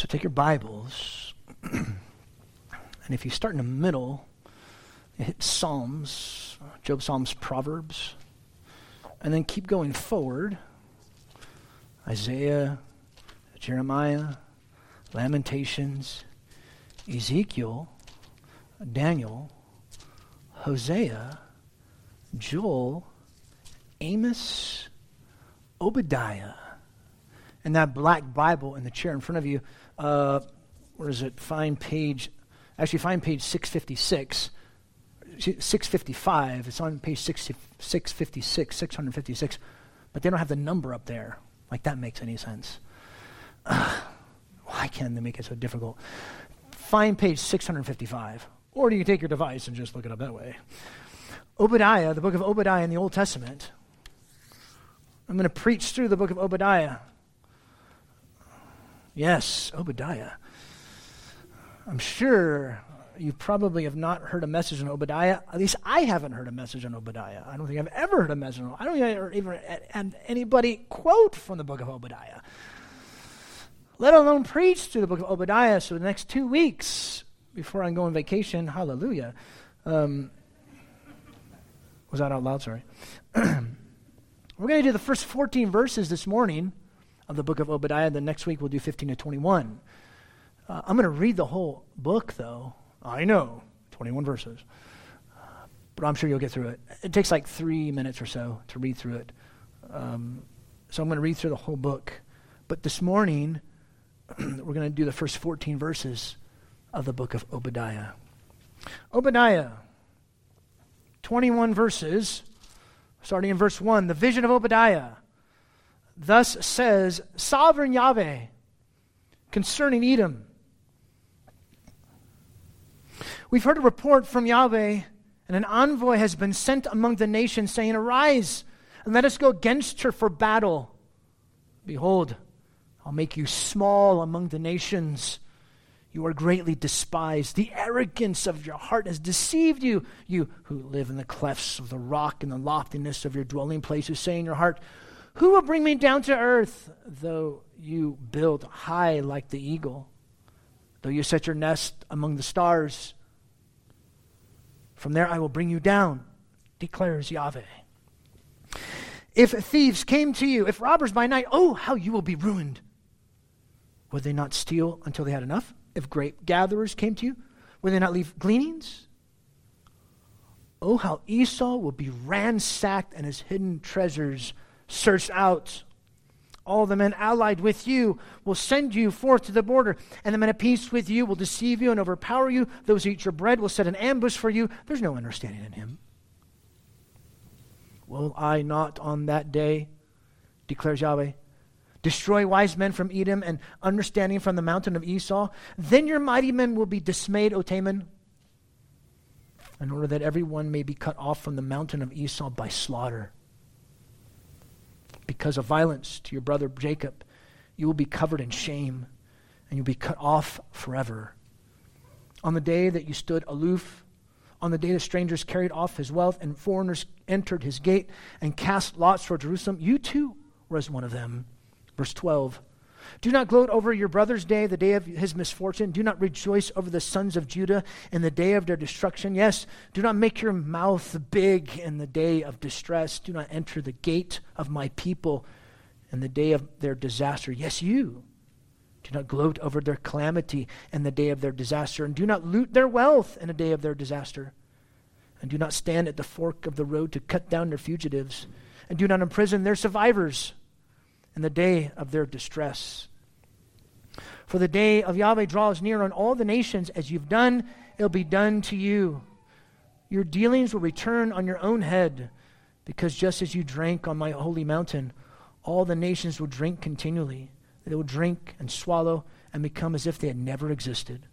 So take your Bibles, and if you start in the middle, hit Psalms, Job, Psalms, Proverbs, and then keep going forward. Isaiah, Jeremiah, Lamentations, Ezekiel, Daniel, Hosea, Joel, Amos, Obadiah. And that black Bible in the chair in front of you, uh, where is it? Find page, actually, find page 656. 655. It's on page 656, 656. But they don't have the number up there. Like that makes any sense. Uh, why can't they make it so difficult? Find page 655. Or do you take your device and just look it up that way? Obadiah, the book of Obadiah in the Old Testament. I'm going to preach through the book of Obadiah. Yes, Obadiah. I'm sure you probably have not heard a message on Obadiah. At least I haven't heard a message on Obadiah. I don't think I've ever heard a message on I don't even, even had anybody quote from the book of Obadiah, let alone preach through the book of Obadiah. So the next two weeks before I go on vacation, hallelujah. Um, was that out loud? Sorry. We're going to do the first 14 verses this morning of the book of Obadiah. Then next week we'll do 15 to 21. Uh, I'm going to read the whole book, though. I know, 21 verses. But I'm sure you'll get through it. It takes like three minutes or so to read through it. Um, so I'm going to read through the whole book. But this morning, we're going to do the first 14 verses of the book of Obadiah. Obadiah, 21 verses, starting in verse 1. The vision of Obadiah. Thus says Sovereign Yahweh concerning Edom. We've heard a report from Yahweh, and an envoy has been sent among the nations, saying, Arise, and let us go against her for battle. Behold, I'll make you small among the nations. You are greatly despised. The arrogance of your heart has deceived you. You who live in the clefts of the rock and the loftiness of your dwelling places, say in your heart, Who will bring me down to earth? Though you build high like the eagle, though you set your nest among the stars, from there I will bring you down, declares Yahweh. If thieves came to you, if robbers by night, oh, how you will be ruined. Would they not steal until they had enough? If grape gatherers came to you, would they not leave gleanings? Oh, how Esau will be ransacked and his hidden treasures searched out. All the men allied with you will send you forth to the border, and the men at peace with you will deceive you and overpower you. Those who eat your bread will set an ambush for you. There's no understanding in him. Will I not on that day, declares Yahweh, Destroy wise men from Edom and understanding from the mountain of Esau. Then your mighty men will be dismayed, O Teman, in order that everyone may be cut off from the mountain of Esau by slaughter. Because of violence to your brother Jacob, you will be covered in shame, and you'll be cut off forever. On the day that you stood aloof, on the day the strangers carried off his wealth and foreigners entered his gate and cast lots for Jerusalem, you too were as one of them. Verse 12 Do not gloat over your brother's day, the day of his misfortune. Do not rejoice over the sons of Judah in the day of their destruction. Yes, do not make your mouth big in the day of distress. Do not enter the gate of my people in the day of their disaster. Yes, you. Do not gloat over their calamity in the day of their disaster, and do not loot their wealth in the day of their disaster. And do not stand at the fork of the road to cut down their fugitives, and do not imprison their survivors in the day of their distress. For the day of Yahweh draws near on all the nations. As you've done, it'll be done to you. Your dealings will return on your own head, because just as you drank on my holy mountain, all the nations will drink continually. They will drink and swallow and become as if they had never existed.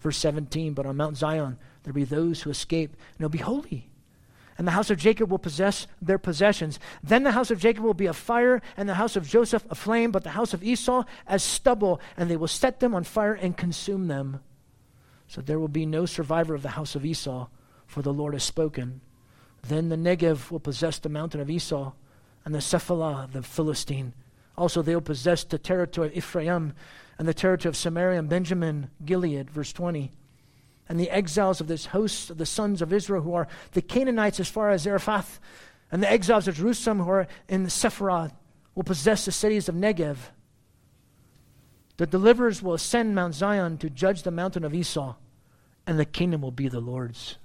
Verse 17 But on Mount Zion there will be those who escape, and they'll be holy and the house of Jacob will possess their possessions. Then the house of Jacob will be a fire, and the house of Joseph a flame, but the house of Esau as stubble, and they will set them on fire and consume them. So there will be no survivor of the house of Esau, for the Lord has spoken. Then the Negev will possess the mountain of Esau, and the Shephelah, the Philistine, Also, they will possess the territory of Ephraim and the territory of Samaria and Benjamin, Gilead, verse 20. And the exiles of this host of the sons of Israel, who are the Canaanites as far as Zarephath, and the exiles of Jerusalem, who are in Sepharad, will possess the cities of Negev. The deliverers will ascend Mount Zion to judge the mountain of Esau, and the kingdom will be the Lord's.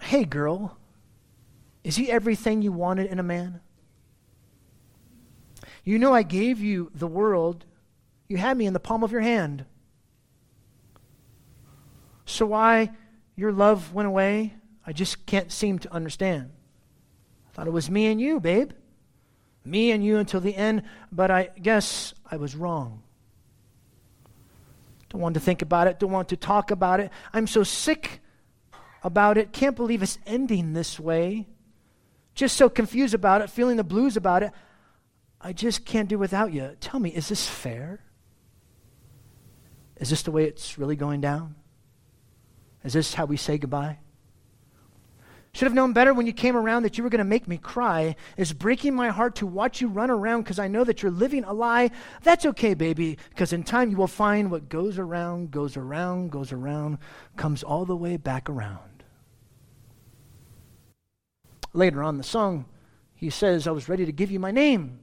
Hey, girl, is he everything you wanted in a man? You know, I gave you the world. You had me in the palm of your hand. So why your love went away? I just can't seem to understand. I thought it was me and you, babe. Me and you until the end, but I guess I was wrong. Don't want to think about it, don't want to talk about it. I'm so sick about it. Can't believe it's ending this way. Just so confused about it, feeling the blues about it. I just can't do without you. Tell me, is this fair? Is this the way it's really going down? Is this how we say goodbye? Should have known better when you came around that you were going to make me cry. It's breaking my heart to watch you run around because I know that you're living a lie. That's okay, baby, because in time you will find what goes around, goes around, goes around, comes all the way back around. Later on the song, he says, I was ready to give you my name.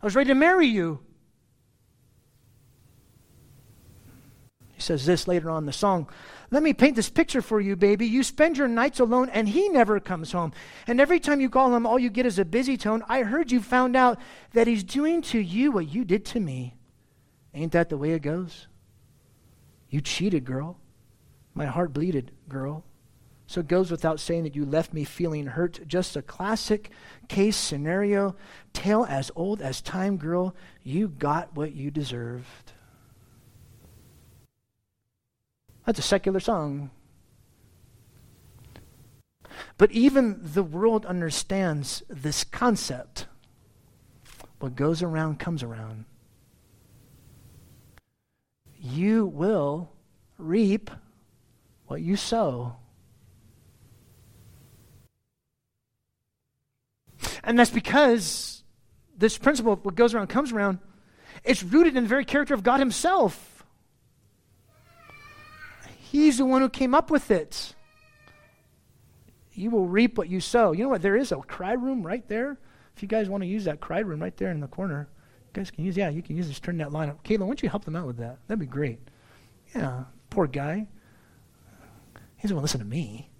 I was ready to marry you. He says this later on in the song. Let me paint this picture for you, baby. You spend your nights alone and he never comes home. And every time you call him, all you get is a busy tone. I heard you found out that he's doing to you what you did to me. Ain't that the way it goes? You cheated, girl. My heart bleeded, girl. So it goes without saying that you left me feeling hurt. Just a classic case scenario. Tale as old as time, girl. You got what you deserved. That's a secular song. But even the world understands this concept. What goes around comes around. You will reap what you sow. And that's because this principle of what goes around comes around, it's rooted in the very character of God Himself. He's the one who came up with it. You will reap what you sow. You know what? There is a cry room right there. If you guys want to use that cry room right there in the corner, you guys can use. Yeah, you can use this. Turn that line up. Kayla, why don't you help them out with that? That'd be great. Yeah, poor guy. He doesn't want to listen to me.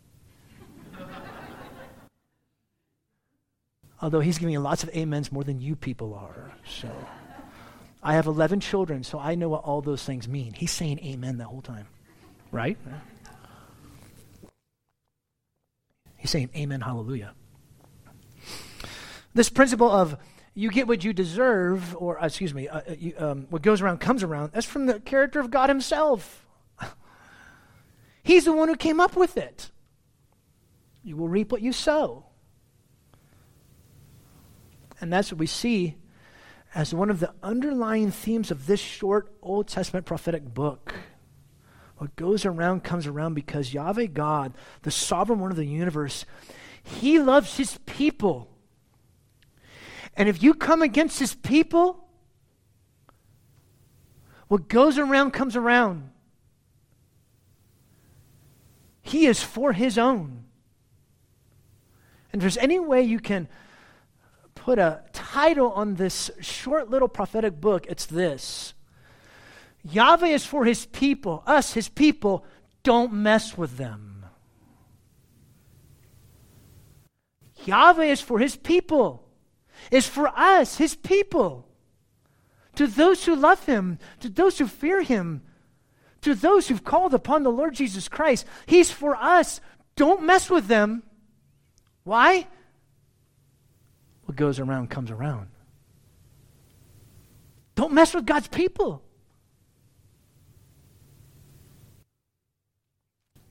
Although he's giving me lots of amens more than you people are. So I have 11 children, so I know what all those things mean. He's saying amen the whole time right? He's saying, Amen, hallelujah. This principle of you get what you deserve, or uh, excuse me, uh, uh, you, um, what goes around comes around, that's from the character of God Himself. He's the one who came up with it. You will reap what you sow. And that's what we see as one of the underlying themes of this short Old Testament prophetic book. What goes around comes around because Yahweh God, the sovereign one of the universe, he loves his people. And if you come against his people, what goes around comes around. He is for his own. And if there's any way you can put a title on this short little prophetic book, it's this Yahweh is for his people, us, his people. Don't mess with them. Yahweh is for his people, is for us, his people. To those who love him, to those who fear him, to those who've called upon the Lord Jesus Christ, he's for us. Don't mess with them. Why? Goes around comes around. Don't mess with God's people.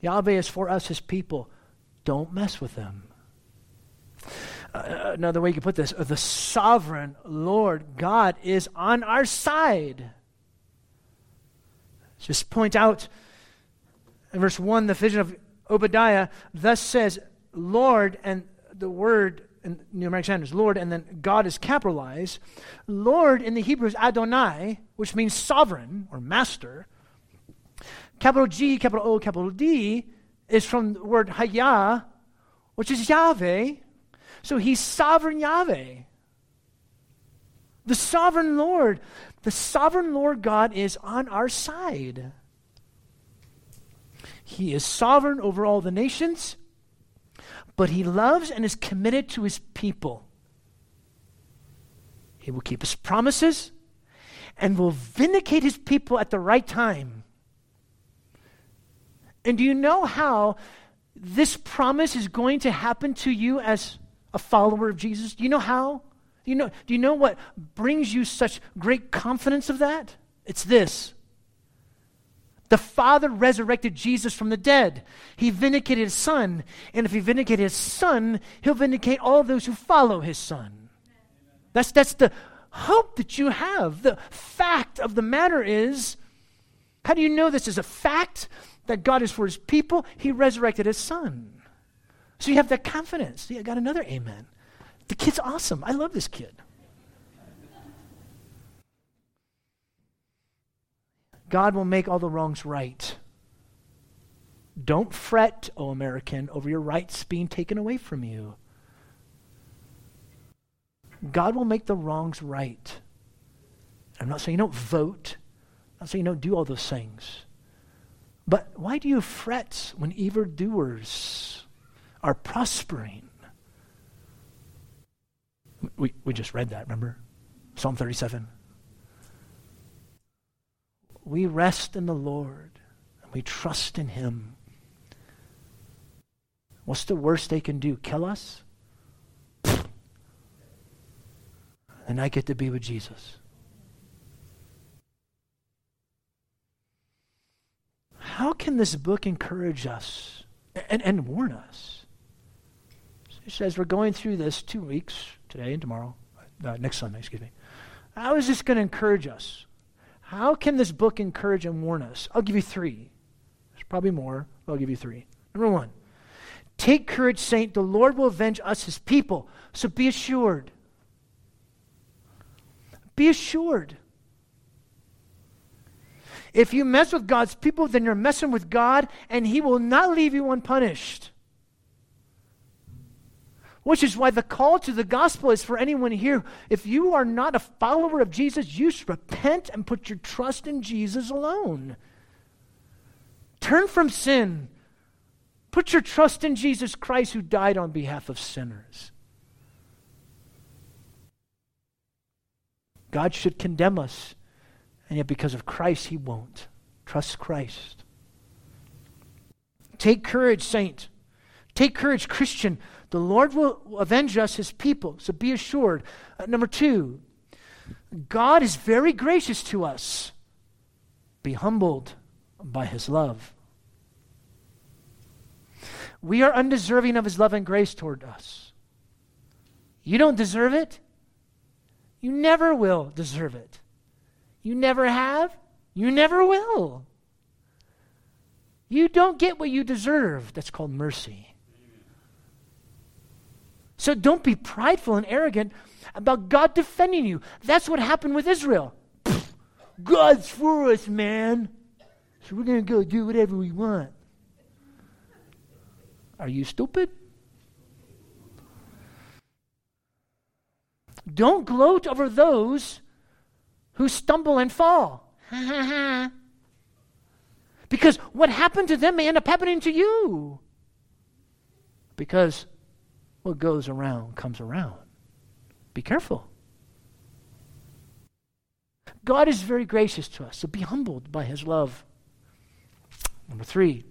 Yahweh is for us, his people. Don't mess with them. Uh, another way you can put this the sovereign Lord God is on our side. Just point out in verse 1 the vision of Obadiah thus says, Lord, and the word in New American Standards, Lord, and then God is capitalized. Lord in the Hebrew is Adonai, which means sovereign or master. Capital G, capital O, capital D is from the word Hayah, which is Yahweh. So he's sovereign Yahweh. The sovereign Lord. The sovereign Lord God is on our side. He is sovereign over all the nations, but he loves and is committed to his people. He will keep his promises and will vindicate his people at the right time. And do you know how this promise is going to happen to you as a follower of Jesus? Do you know how? Do you know, do you know what brings you such great confidence of that? It's this the Father resurrected Jesus from the dead. He vindicated his Son. And if he vindicated his Son, he'll vindicate all those who follow his Son. That's, that's the hope that you have. The fact of the matter is how do you know this is a fact that God is for his people? He resurrected his Son. So you have that confidence. See, I got another amen. The kid's awesome. I love this kid. God will make all the wrongs right. Don't fret, O American, over your rights being taken away from you. God will make the wrongs right. I'm not saying you don't vote. I'm not saying you don't do all those things. But why do you fret when evildoers are prospering? We, we just read that, remember? Psalm 37 we rest in the Lord and we trust in Him. What's the worst they can do? Kill us? And I get to be with Jesus. How can this book encourage us and, and warn us? It says we're going through this two weeks, today and tomorrow, uh, next Sunday, excuse me. How is this going to encourage us. How can this book encourage and warn us? I'll give you three. There's probably more, but I'll give you three. Number one, take courage, saint. The Lord will avenge us, his people. So be assured. Be assured. If you mess with God's people, then you're messing with God, and he will not leave you unpunished. Which is why the call to the gospel is for anyone here. If you are not a follower of Jesus, you should repent and put your trust in Jesus alone. Turn from sin. Put your trust in Jesus Christ who died on behalf of sinners. God should condemn us, and yet because of Christ, he won't. Trust Christ. Take courage, saint. Take courage, Christian. The Lord will avenge us, his people. So be assured. Uh, number two, God is very gracious to us. Be humbled by his love. We are undeserving of his love and grace toward us. You don't deserve it. You never will deserve it. You never have. You never will. You don't get what you deserve. That's called mercy. So don't be prideful and arrogant about God defending you. That's what happened with Israel. God's for us, man. So we're going to go do whatever we want. Are you stupid? Don't gloat over those who stumble and fall. because what happened to them may end up happening to you. Because what goes around comes around. Be careful. God is very gracious to us, so be humbled by his love. Number three,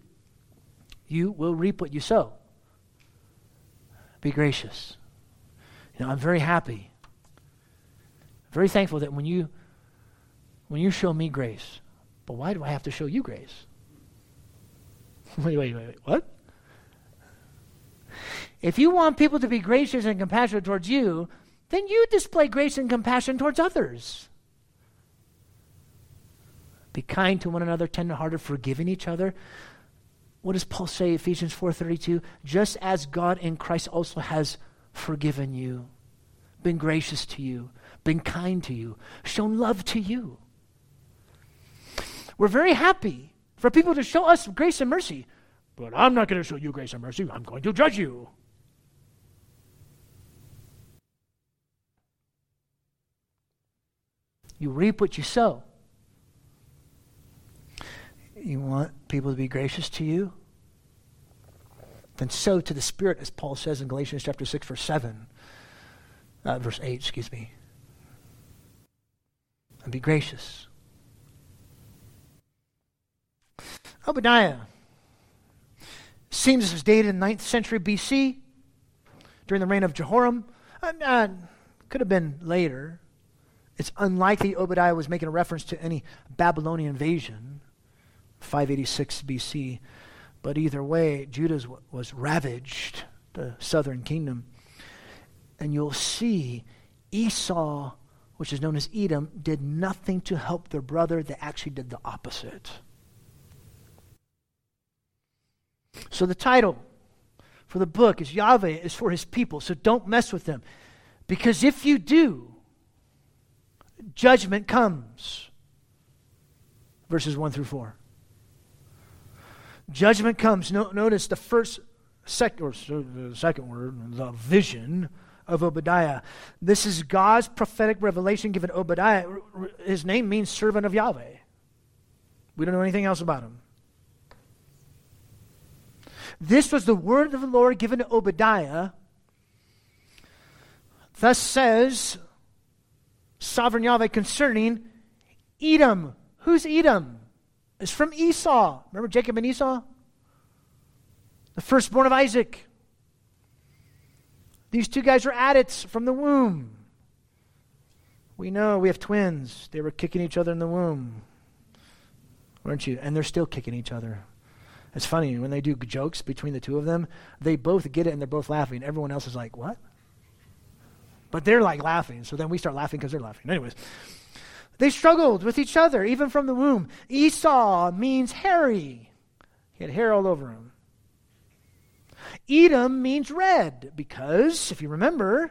you will reap what you sow. Be gracious. You know, I'm very happy, very thankful that when you when you show me grace, but why do I have to show you grace? wait, wait, wait, wait. What? If you want people to be gracious and compassionate towards you, then you display grace and compassion towards others. Be kind to one another, tenderhearted, forgiving each other. what does Paul say, Ephesians 4.32? Just as God in Christ also has forgiven you, been gracious to you, been kind to you, shown love to you. We're very happy for people to show us grace and mercy, but I'm not going to show you grace and mercy. I'm going to judge you. You reap what you sow. You want people to be gracious to you? Then sow to the Spirit, as Paul says in Galatians chapter 6, verse 7. Uh, verse 8, excuse me. And be gracious. Obadiah seems this was dated in the 9th century BC during the reign of Jehoram. Uh, uh, could have been later. It's unlikely Obadiah was making a reference to any Babylonian invasion, 586 BC. But either way, Judah was ravaged, the southern kingdom. And you'll see Esau, which is known as Edom, did nothing to help their brother. They actually did the opposite. So the title for the book is Yahweh is for his people. So don't mess with them. Because if you do, judgment comes. Verses 1 through 4. Judgment comes. No, notice the first, sec, or uh, second word, the vision of Obadiah. This is God's prophetic revelation given to Obadiah. His name means servant of Yahweh. We don't know anything else about him. This was the word of the Lord given to Obadiah. Thus says sovereign Yahweh concerning Edom. Who's Edom? It's from Esau. Remember Jacob and Esau? The firstborn of Isaac. These two guys were addicts from the womb. We know we have twins. They were kicking each other in the womb. Weren't you? And they're still kicking each other. It's funny when they do jokes between the two of them, they both get it and they're both laughing. Everyone else is like, what? But they're like laughing. So then we start laughing because they're laughing. Anyways, they struggled with each other, even from the womb. Esau means hairy, he had hair all over him. Edom means red because, if you remember,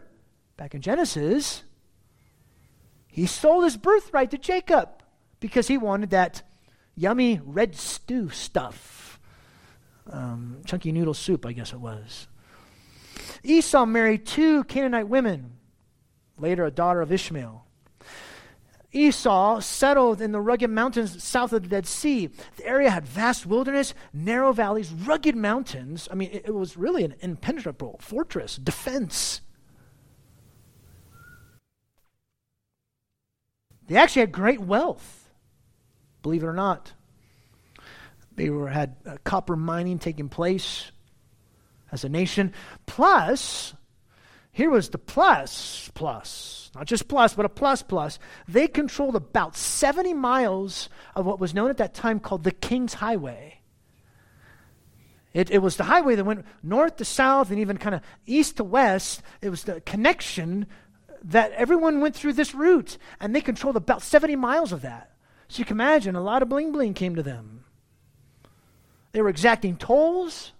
back in Genesis, he sold his birthright to Jacob because he wanted that yummy red stew stuff. Um, chunky noodle soup, I guess it was. Esau married two Canaanite women later a daughter of Ishmael. Esau settled in the rugged mountains south of the Dead Sea. The area had vast wilderness, narrow valleys, rugged mountains. I mean, it, it was really an impenetrable fortress, defense. They actually had great wealth, believe it or not. They were, had uh, copper mining taking place as a nation. Plus, here was the plus, plus, not just plus, but a plus plus. They controlled about 70 miles of what was known at that time called the King's Highway. It, it was the highway that went north to south and even kind of east to west. It was the connection that everyone went through this route, and they controlled about 70 miles of that. So you can imagine a lot of bling bling came to them. They were exacting tolls.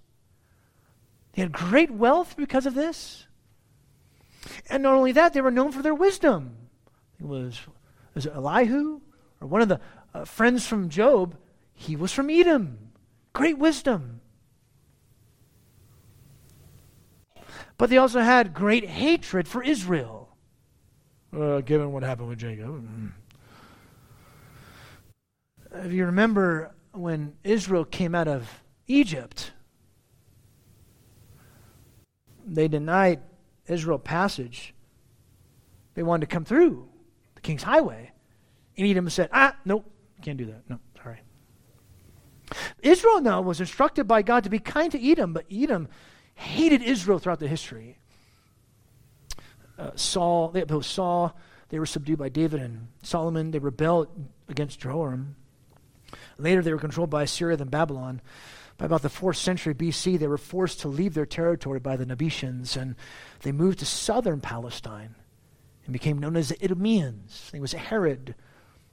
They had great wealth because of this. And not only that, they were known for their wisdom. It was, was it Elihu or one of the uh, friends from Job? He was from Edom. Great wisdom. But they also had great hatred for Israel, uh, given what happened with Jacob. Mm. If you remember when Israel came out of Egypt, they denied Israel passage, they wanted to come through the King's Highway. And Edom said, ah, nope, can't do that. No, sorry. Israel now was instructed by God to be kind to Edom, but Edom hated Israel throughout the history. Uh, Saul, they opposed Saul. They were subdued by David and Solomon. They rebelled against Jehoram. Later, they were controlled by Assyria and Babylon. By about the 4th century BC, they were forced to leave their territory by the Nabateans, and they moved to southern Palestine and became known as the Idumeans. It was Herod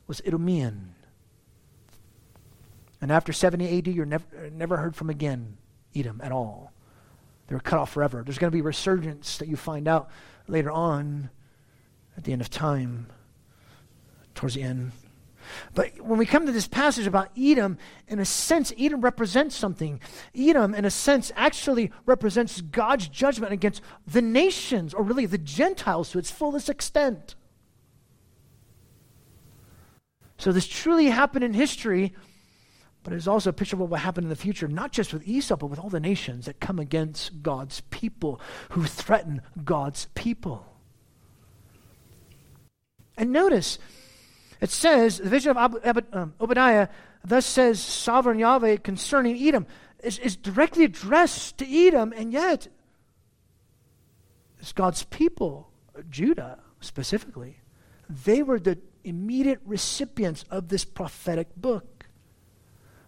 was Idumean. And after 70 AD, you're never, never heard from again, Edom, at all. They were cut off forever. There's going to be resurgence that you find out later on at the end of time, towards the end. But when we come to this passage about Edom, in a sense, Edom represents something. Edom, in a sense, actually represents God's judgment against the nations, or really the Gentiles to its fullest extent. So this truly happened in history, but it is also a picture of what will happen in the future, not just with Esau, but with all the nations that come against God's people, who threaten God's people. And notice, it says, the vision of um, Obadiah, thus says sovereign Yahweh concerning Edom, is, is directly addressed to Edom, and yet it's God's people, Judah specifically. They were the immediate recipients of this prophetic book.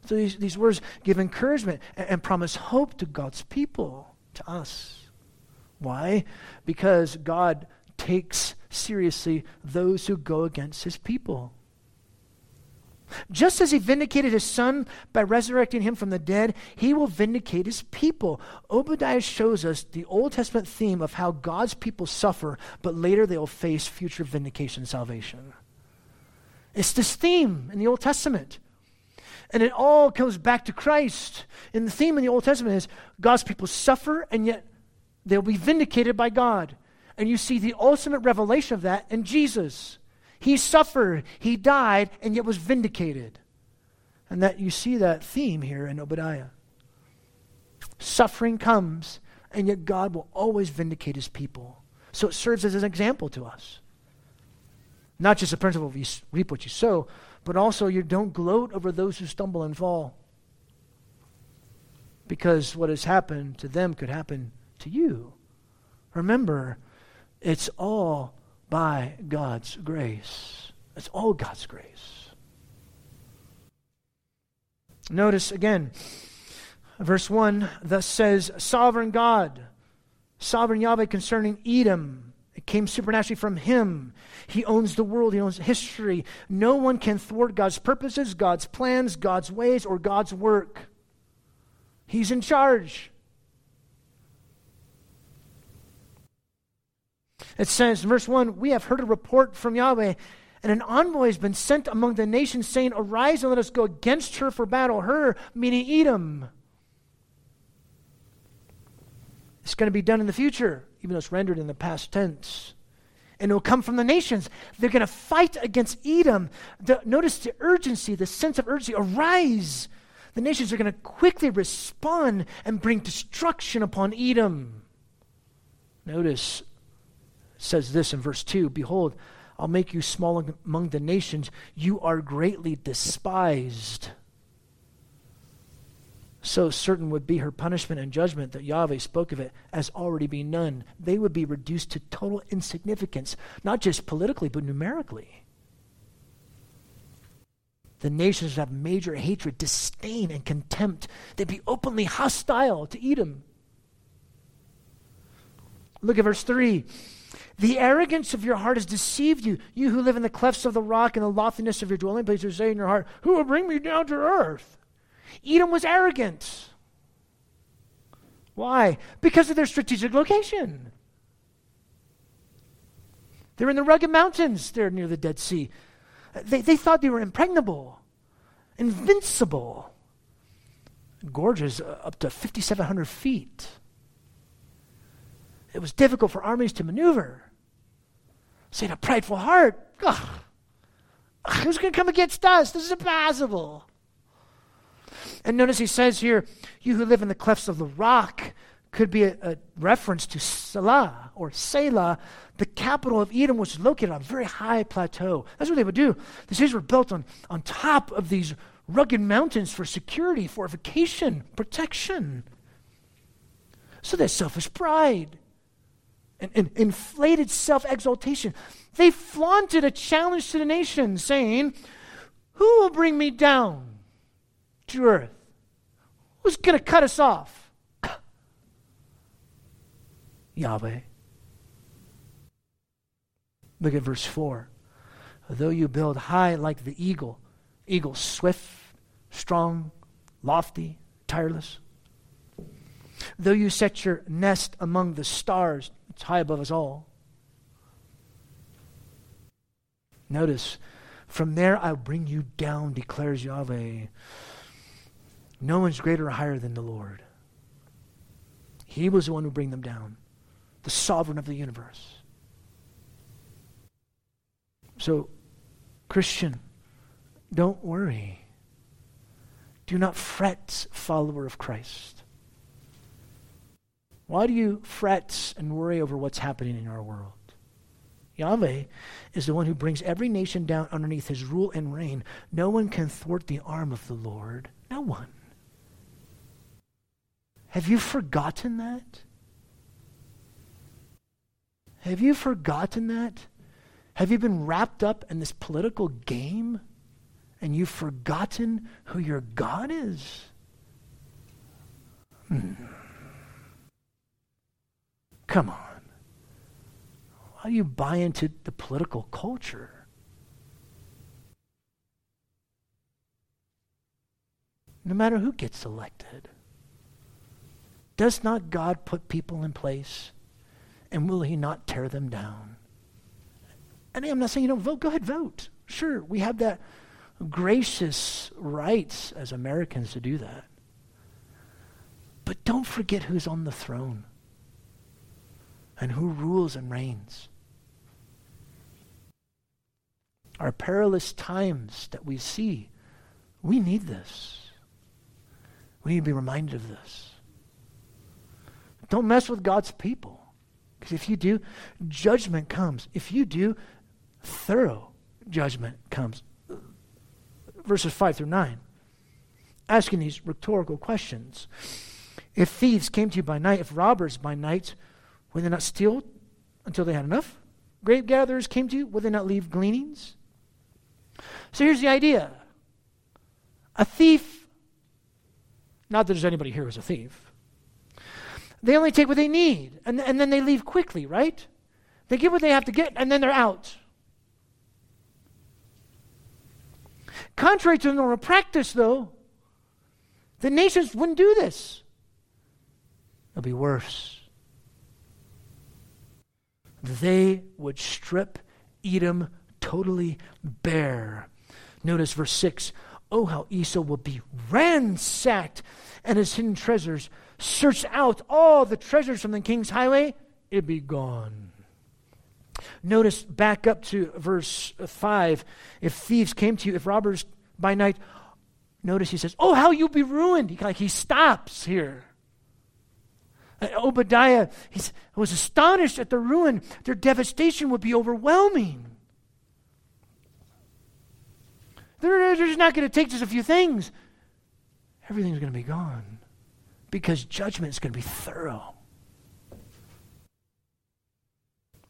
So these, these words give encouragement and, and promise hope to God's people, to us. Why? Because God takes seriously those who go against his people. Just as he vindicated his son by resurrecting him from the dead, he will vindicate his people. Obadiah shows us the Old Testament theme of how God's people suffer, but later they will face future vindication and salvation. It's this theme in the Old Testament. And it all comes back to Christ. And the theme in the Old Testament is God's people suffer, and yet they'll be vindicated by God. And you see the ultimate revelation of that in Jesus. He suffered, he died, and yet was vindicated. And that you see that theme here in Obadiah. Suffering comes, and yet God will always vindicate his people. So it serves as an example to us. Not just the principle of you reap what you sow, but also you don't gloat over those who stumble and fall. Because what has happened to them could happen to you. Remember, it's all by God's grace. It's all God's grace. Notice again, verse 1 thus says, Sovereign God, sovereign Yahweh concerning Edom it came supernaturally from Him. He owns the world, He owns history. No one can thwart God's purposes, God's plans, God's ways, or God's work. He's in charge. It says, verse 1 We have heard a report from Yahweh, and an envoy has been sent among the nations, saying, Arise and let us go against her for battle. Her, meaning Edom. It's going to be done in the future even though it's rendered in the past tense. And it will come from the nations. They're going to fight against Edom. The, notice the urgency, the sense of urgency. Arise. The nations are going to quickly respond and bring destruction upon Edom. Notice says this in verse 2 Behold, I'll make you small among the nations. You are greatly despised so certain would be her punishment and judgment that Yahweh spoke of it as already being none. They would be reduced to total insignificance, not just politically, but numerically. The nations have major hatred, disdain, and contempt. They'd be openly hostile to Edom. Look at verse 3. The arrogance of your heart has deceived you. You who live in the clefts of the rock and the loftiness of your dwelling places say in your heart, Who will bring me down to earth? Edom was arrogant. Why? Because of their strategic location. They're in the rugged mountains, they're near the Dead Sea. They, they thought they were impregnable, invincible. Gorges uh, up to 5,700 feet. It was difficult for armies to maneuver. Saying a prideful heart, Ugh, who's going to come against us? This is impossible. And notice he says here, you who live in the clefts of the rock could be a, a reference to Salah or Selah. The capital of Edom was located on a very high plateau. That's what they would do. The cities were built on, on top of these rugged mountains for security, fortification, protection. So there's selfish pride and, and inflated self exaltation. They flaunted a challenge to the nation, saying, Who will bring me down? to earth? Who's going to cut us off? Yahweh. Look at verse 4. Though you build high like the eagle, eagle swift, strong, lofty, tireless. Though you set your nest among the stars, it's high above us all. Notice, from there I'll bring you down, declares Yahweh. No one's greater or higher than the Lord. He was the one who bring them down, the sovereign of the universe. So, Christian, don't worry. Do not fret, follower of Christ. Why do you fret and worry over what's happening in our world? Yahweh is the one who brings every nation down underneath his rule and reign. No one can thwart the arm of the Lord. No one. Have you forgotten that? Have you forgotten that? Have you been wrapped up in this political game and you've forgotten who your God is? Hmm. Come on. Why do you buy into the political culture? No matter who gets elected, does not God put people in place? And will he not tear them down? And I'm not saying you don't vote. Go ahead, vote. Sure, we have that gracious rights as Americans to do that. But don't forget who's on the throne and who rules and reigns. Our perilous times that we see, we need this. We need to be reminded of this. Don't mess with God's people. Because if you do, judgment comes. If you do, thorough judgment comes. Verses 5 through 9. Asking these rhetorical questions. If thieves came to you by night, if robbers by night, would they not steal until they had enough? Grape gatherers came to you, would they not leave gleanings? So here's the idea a thief, not that there's anybody here who's a thief, they only take what they need, and, and then they leave quickly, right? They get what they have to get, and then they're out. Contrary to normal practice, though, the nations wouldn't do this. It'll be worse. They would strip Edom totally bare. Notice verse 6 Oh, how Esau will be ransacked and his hidden treasures searched out. All the treasures from the king's highway, it'd be gone. Notice back up to verse 5. If thieves came to you, if robbers by night, notice he says, Oh, how you'll be ruined. He, like he stops here. Obadiah was astonished at the ruin. Their devastation would be overwhelming. They're, they're just not going to take just a few things. Everything's going to be gone because judgment is going to be thorough.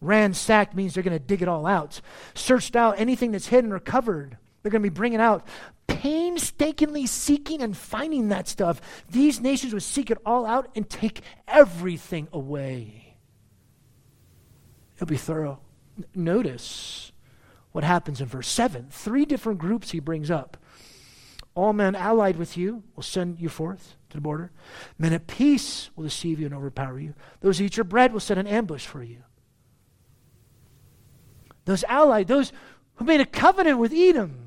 Ransacked means they're going to dig it all out. Searched out anything that's hidden or covered. They're going to be bringing out, painstakingly seeking and finding that stuff. These nations would seek it all out and take everything away. It'll be thorough. Notice what happens in verse 7. Three different groups he brings up. All men allied with you will send you forth to the border. Men at peace will deceive you and overpower you. Those who eat your bread will set an ambush for you. Those allied, those who made a covenant with Edom,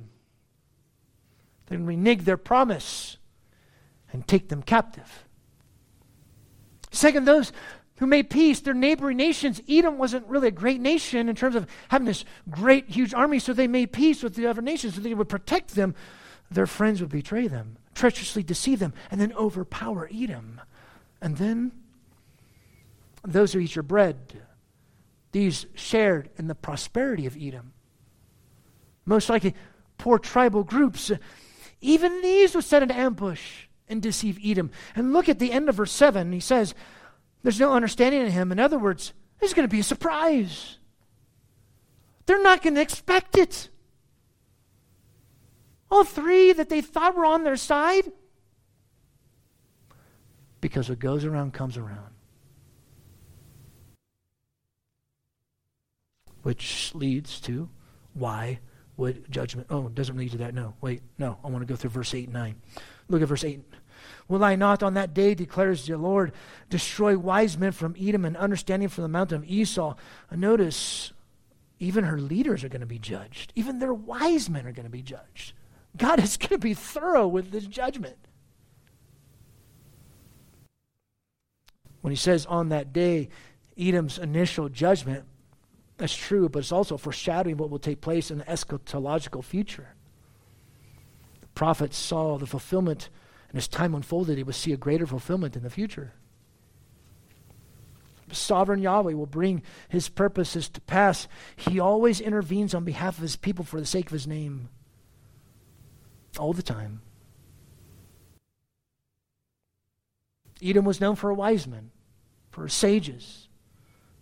then renege their promise and take them captive. Second, those who made peace, their neighboring nations. Edom wasn't really a great nation in terms of having this great, huge army, so they made peace with the other nations so they would protect them. Their friends would betray them, treacherously deceive them, and then overpower Edom. And then those who eat your bread these shared in the prosperity of Edom. Most likely, poor tribal groups. Even these would set an ambush and deceive Edom. And look at the end of verse 7. He says, There's no understanding in him. In other words, there's going to be a surprise. They're not going to expect it. All three that they thought were on their side. Because what goes around comes around. which leads to why would judgment. Oh, it doesn't lead to that. No, wait, no. I want to go through verse 8 and 9. Look at verse 8. Will I not on that day, declares the Lord, destroy wise men from Edom and understanding from the mountain of Esau? Notice, even her leaders are going to be judged. Even their wise men are going to be judged. God is going to be thorough with this judgment. When he says on that day, Edom's initial judgment, that's true, but it's also foreshadowing what will take place in the eschatological future. The prophet saw the fulfillment, and as time unfolded, he would see a greater fulfillment in the future. Sovereign Yahweh will bring his purposes to pass. He always intervenes on behalf of his people for the sake of his name. All the time. Edom was known for wise men, for sages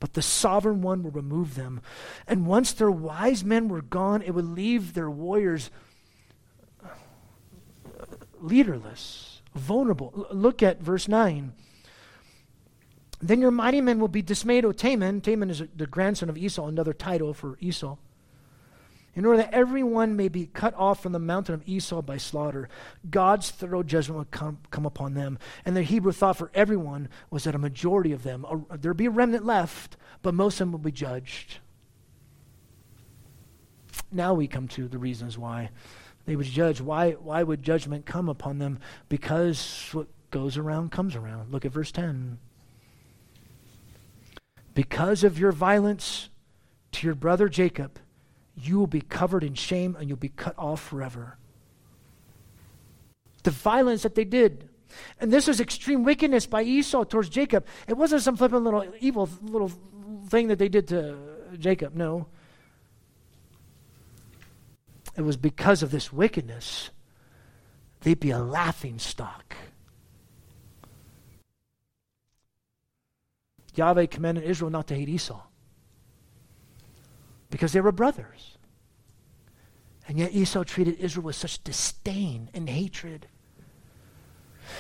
but the sovereign one will remove them. And once their wise men were gone, it would leave their warriors uh, leaderless, vulnerable. Look at verse 9. Then your mighty men will be dismayed, O Teman. Teman is the grandson of Esau, another title for Esau in order that everyone may be cut off from the mountain of Esau by slaughter. God's thorough judgment will come, come upon them. And the Hebrew thought for everyone was that a majority of them, there'd be a remnant left, but most of them will be judged. Now we come to the reasons why they would judge. Why, why would judgment come upon them? Because what goes around comes around. Look at verse 10. Because of your violence to your brother Jacob, you will be covered in shame and you'll be cut off forever. The violence that they did. And this was extreme wickedness by Esau towards Jacob. It wasn't some flippant little evil little thing that they did to Jacob. No. It was because of this wickedness, they'd be a laughing stock. Yahweh commanded Israel not to hate Esau because they were brothers. And yet Esau treated Israel with such disdain and hatred.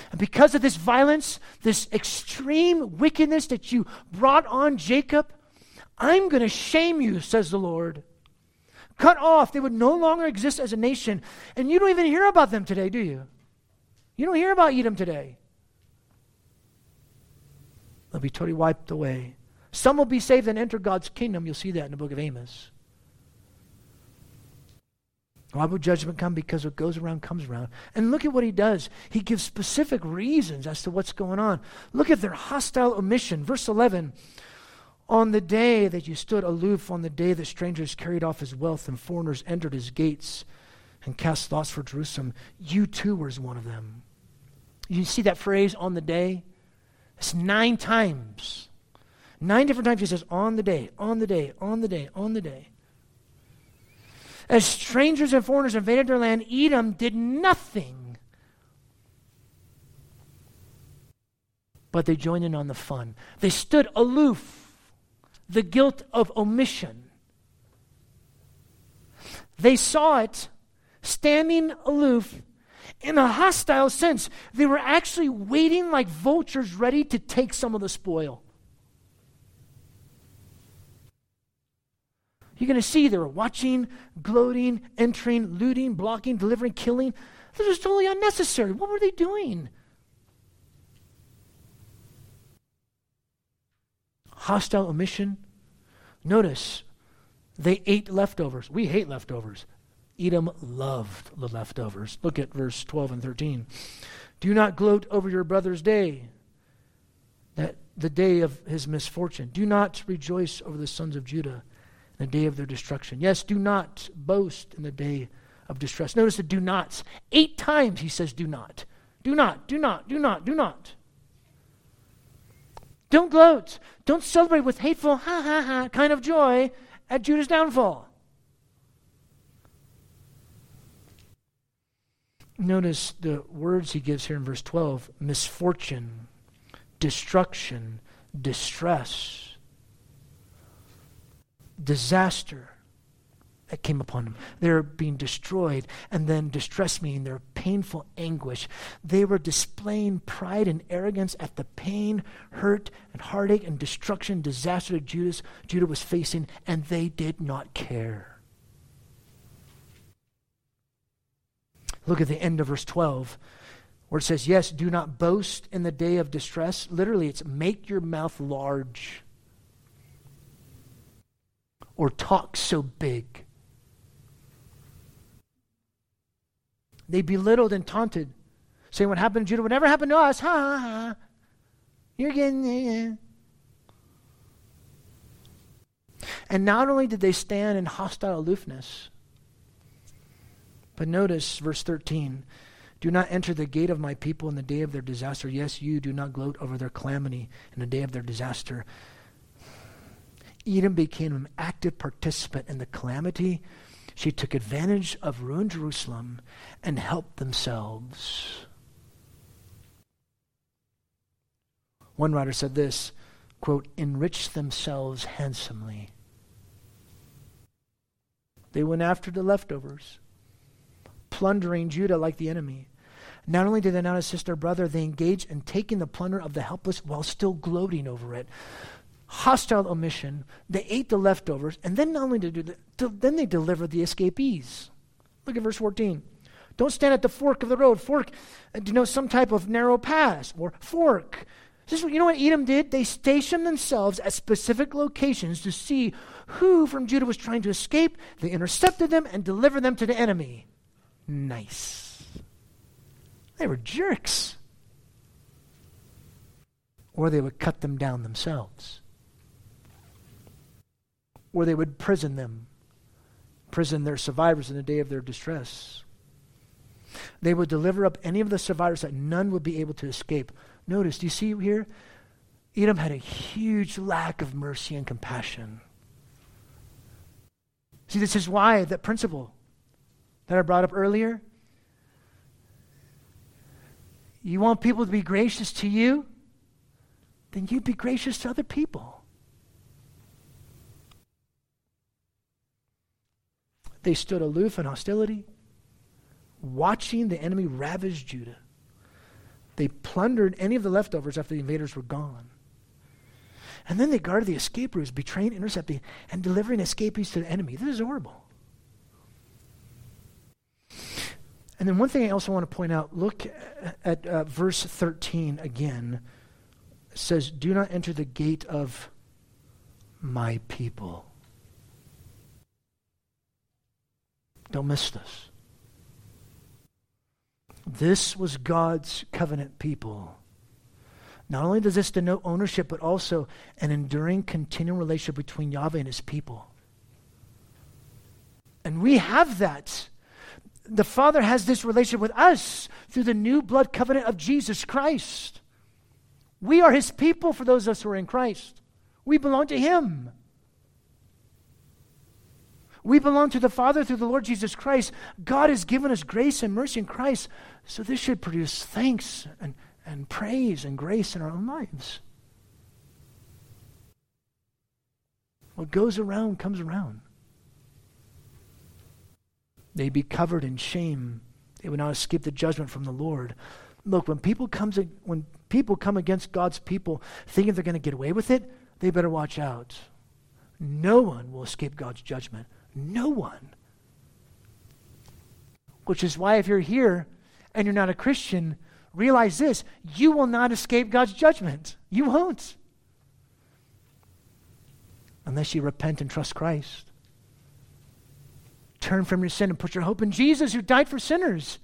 And because of this violence, this extreme wickedness that you brought on Jacob, I'm going to shame you, says the Lord. Cut off. They would no longer exist as a nation. And you don't even hear about them today, do you? You don't hear about Edom today. They'll be totally wiped away. Some will be saved and enter God's kingdom. You'll see that in the book of Amos. Why will judgment come? Because what goes around comes around. And look at what he does. He gives specific reasons as to what's going on. Look at their hostile omission. Verse 11 On the day that you stood aloof, on the day that strangers carried off his wealth and foreigners entered his gates and cast lots for Jerusalem, you too were one of them. You see that phrase, on the day? It's nine times. Nine different times he says, on the day, on the day, on the day, on the day. As strangers and foreigners invaded their land, Edom did nothing. But they joined in on the fun. They stood aloof, the guilt of omission. They saw it standing aloof in a hostile sense. They were actually waiting like vultures ready to take some of the spoil. You're going to see they were watching, gloating, entering, looting, blocking, delivering, killing. This is totally unnecessary. What were they doing? Hostile omission. Notice, they ate leftovers. We hate leftovers. Edom loved the leftovers. Look at verse 12 and 13. Do not gloat over your brother's day, that the day of his misfortune. Do not rejoice over the sons of Judah the day of their destruction. Yes, do not boast in the day of distress. Notice the do nots. Eight times he says, do not. Do not, do not, do not, do not. Don't gloat. Don't celebrate with hateful, ha ha ha kind of joy at Judah's downfall. Notice the words he gives here in verse 12 misfortune, destruction, distress disaster that came upon them. They're being destroyed, and then distress meaning their painful anguish. They were displaying pride and arrogance at the pain, hurt, and heartache and destruction, disaster that Judas, Judah was facing, and they did not care. Look at the end of verse 12, where it says, Yes, do not boast in the day of distress. Literally, it's make your mouth large or talk so big. They belittled and taunted, saying, What happened to Judah would never happen to us. Ha ha ha. You're getting. Yeah. And not only did they stand in hostile aloofness, but notice verse 13 do not enter the gate of my people in the day of their disaster. Yes, you do not gloat over their calamity in the day of their disaster. Edom became an active participant in the calamity. She took advantage of ruined Jerusalem and helped themselves. One writer said this quote, themselves handsomely. They went after the leftovers, plundering Judah like the enemy. Not only did they not assist their brother, they engaged in taking the plunder of the helpless while still gloating over it. Hostile omission. They ate the leftovers, and then not only did they, then they delivered the escapees. Look at verse 14. Don't stand at the fork of the road. Fork uh, denotes some type of narrow pass, or fork. This is, you know what Edom did? They stationed themselves at specific locations to see who from Judah was trying to escape. They intercepted them and delivered them to the enemy. Nice. They were jerks. Or they would cut them down themselves. Or they would prison them, prison their survivors in the day of their distress. They would deliver up any of the survivors that none would be able to escape. Notice, do you see here? Edom had a huge lack of mercy and compassion. See, this is why that principle that I brought up earlier. You want people to be gracious to you? Then you'd be gracious to other people. They stood aloof in hostility, watching the enemy ravage Judah. They plundered any of the leftovers after the invaders were gone. And then they guarded the escape routes, betraying, intercepting, and delivering escapees to the enemy. This is horrible. And then one thing I also want to point out look at uh, verse 13 again. It says, Do not enter the gate of my people. Don't miss this. This was God's covenant people. Not only does this denote ownership, but also an enduring, continual relationship between Yahweh and his people. And we have that. The Father has this relationship with us through the new blood covenant of Jesus Christ. We are his people for those of us who are in Christ. We belong to him. We belong to the Father through the Lord Jesus Christ. God has given us grace and mercy in Christ. So this should produce thanks and, and praise and grace in our own lives. What goes around comes around. They'd be covered in shame. They would not escape the judgment from the Lord. Look, when people comes when people come against God's people thinking they're going to get away with it, they better watch out. No one will escape God's judgment. No one. Which is why, if you're here and you're not a Christian, realize this you will not escape God's judgment. You won't. Unless you repent and trust Christ. Turn from your sin and put your hope in Jesus who died for sinners.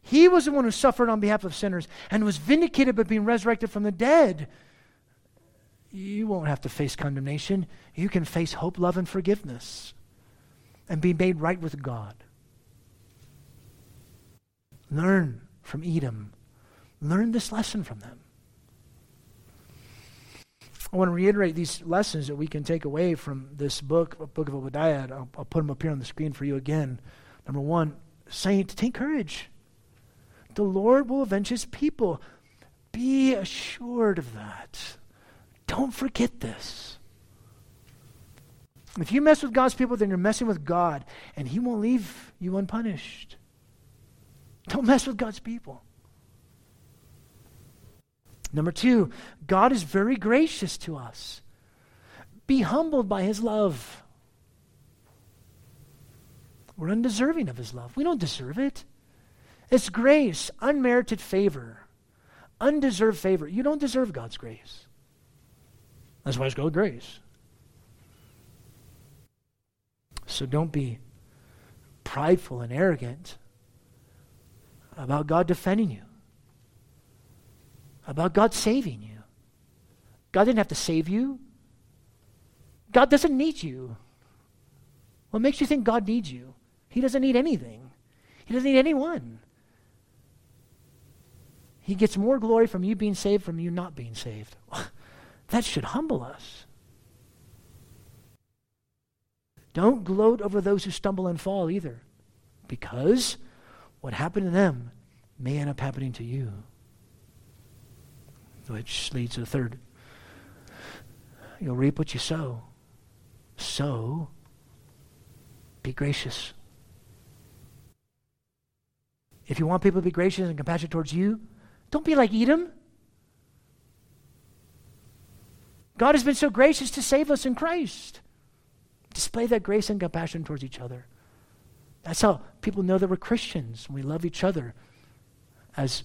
He was the one who suffered on behalf of sinners and was vindicated by being resurrected from the dead you won't have to face condemnation. You can face hope, love, and forgiveness and be made right with God. Learn from Edom. Learn this lesson from them. I want to reiterate these lessons that we can take away from this book, book of Obadiah. I'll, I'll put them up here on the screen for you again. Number one, saints, take courage. The Lord will avenge his people. Be assured of that. Don't forget this. If you mess with God's people, then you're messing with God, and He won't leave you unpunished. Don't mess with God's people. Number two, God is very gracious to us. Be humbled by His love. We're undeserving of his love. We don't deserve it. It's grace, unmerited favor, undeserved favor. You don't deserve God's grace. That's why it's called grace. So don't be prideful and arrogant about God defending you, about God saving you. God didn't have to save you. God doesn't need you. What makes you think God needs you? He doesn't need anything. He doesn't need anyone. He gets more glory from you being saved from you not being saved. that should humble us. Don't gloat over those who stumble and fall either, because what happened to them may end up happening to you. Which leads to the third. You'll reap what you sow. So, be gracious. If you want people to be gracious and compassionate towards you, don't be like Edom. God has been so gracious to save us in Christ. Display that grace and compassion towards each other. That's how people know that we're Christians. We love each other as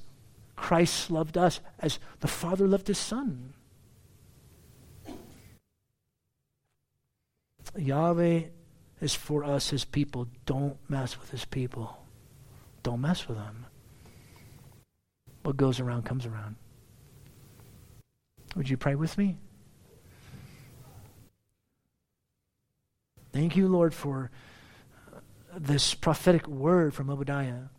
Christ loved us, as the Father loved his Son. Yahweh is for us, his people. Don't mess with his people. Don't mess with them. What goes around comes around. Would you pray with me? Thank you, Lord, for uh, this prophetic word from Obadiah.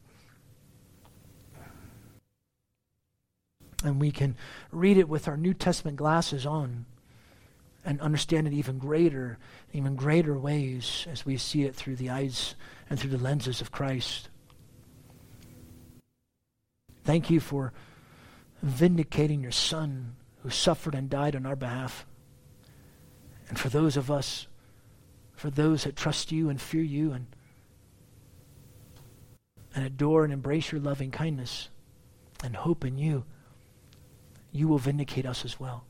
And we can read it with our New Testament glasses on and understand it even greater, even greater ways as we see it through the eyes and through the lenses of Christ. Thank you for vindicating your Son who suffered and died on our behalf. And for those of us, for those that trust you and fear you and, and adore and embrace your loving kindness and hope in you, you will vindicate us as well.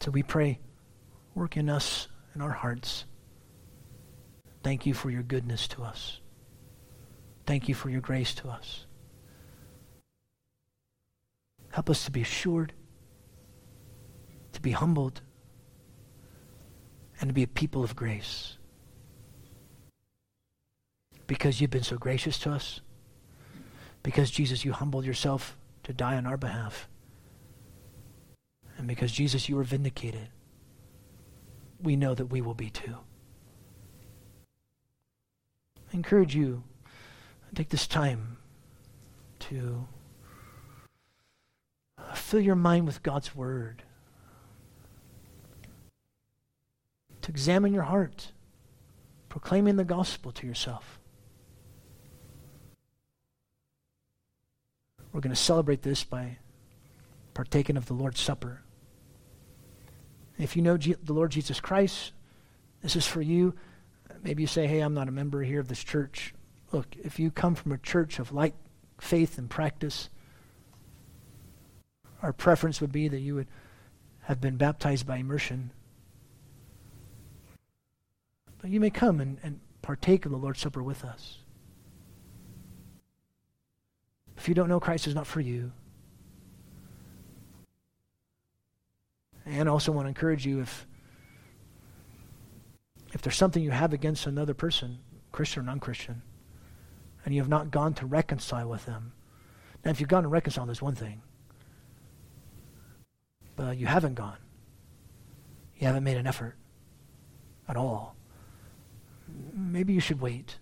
So we pray, work in us and our hearts Thank you for your goodness to us. Thank you for your grace to us. Help us to be assured, to be humbled, and to be a people of grace. Because you've been so gracious to us, because Jesus, you humbled yourself to die on our behalf, and because Jesus, you were vindicated, we know that we will be too. I encourage you to take this time to fill your mind with God's word, to examine your heart, proclaiming the gospel to yourself. We're going to celebrate this by partaking of the Lord's Supper. If you know the Lord Jesus Christ, this is for you. Maybe you say, hey, I'm not a member here of this church. Look, if you come from a church of like faith and practice, our preference would be that you would have been baptized by immersion. But you may come and, and partake of the Lord's Supper with us. If you don't know Christ is not for you, and I also want to encourage you if if there's something you have against another person, Christian or non Christian, and you have not gone to reconcile with them, now if you've gone to reconcile, there's one thing. But you haven't gone. You haven't made an effort at all. Maybe you should wait.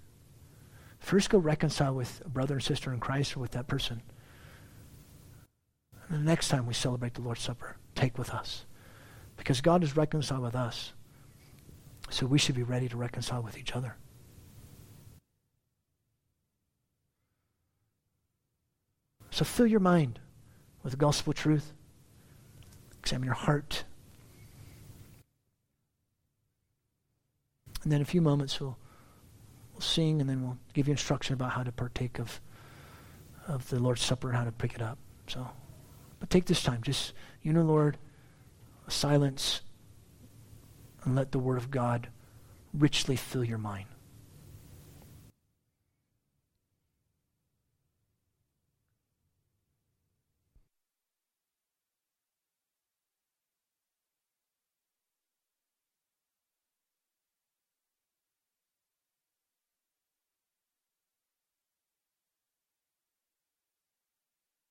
First, go reconcile with a brother and sister in Christ or with that person. And the next time we celebrate the Lord's Supper, take with us. Because God is reconciled with us. So we should be ready to reconcile with each other. So fill your mind with gospel truth. Examine your heart. And then a few moments we'll, we'll sing and then we'll give you instruction about how to partake of, of the Lord's Supper and how to pick it up. So, but take this time, just you know, Lord, silence and let the Word of God richly fill your mind.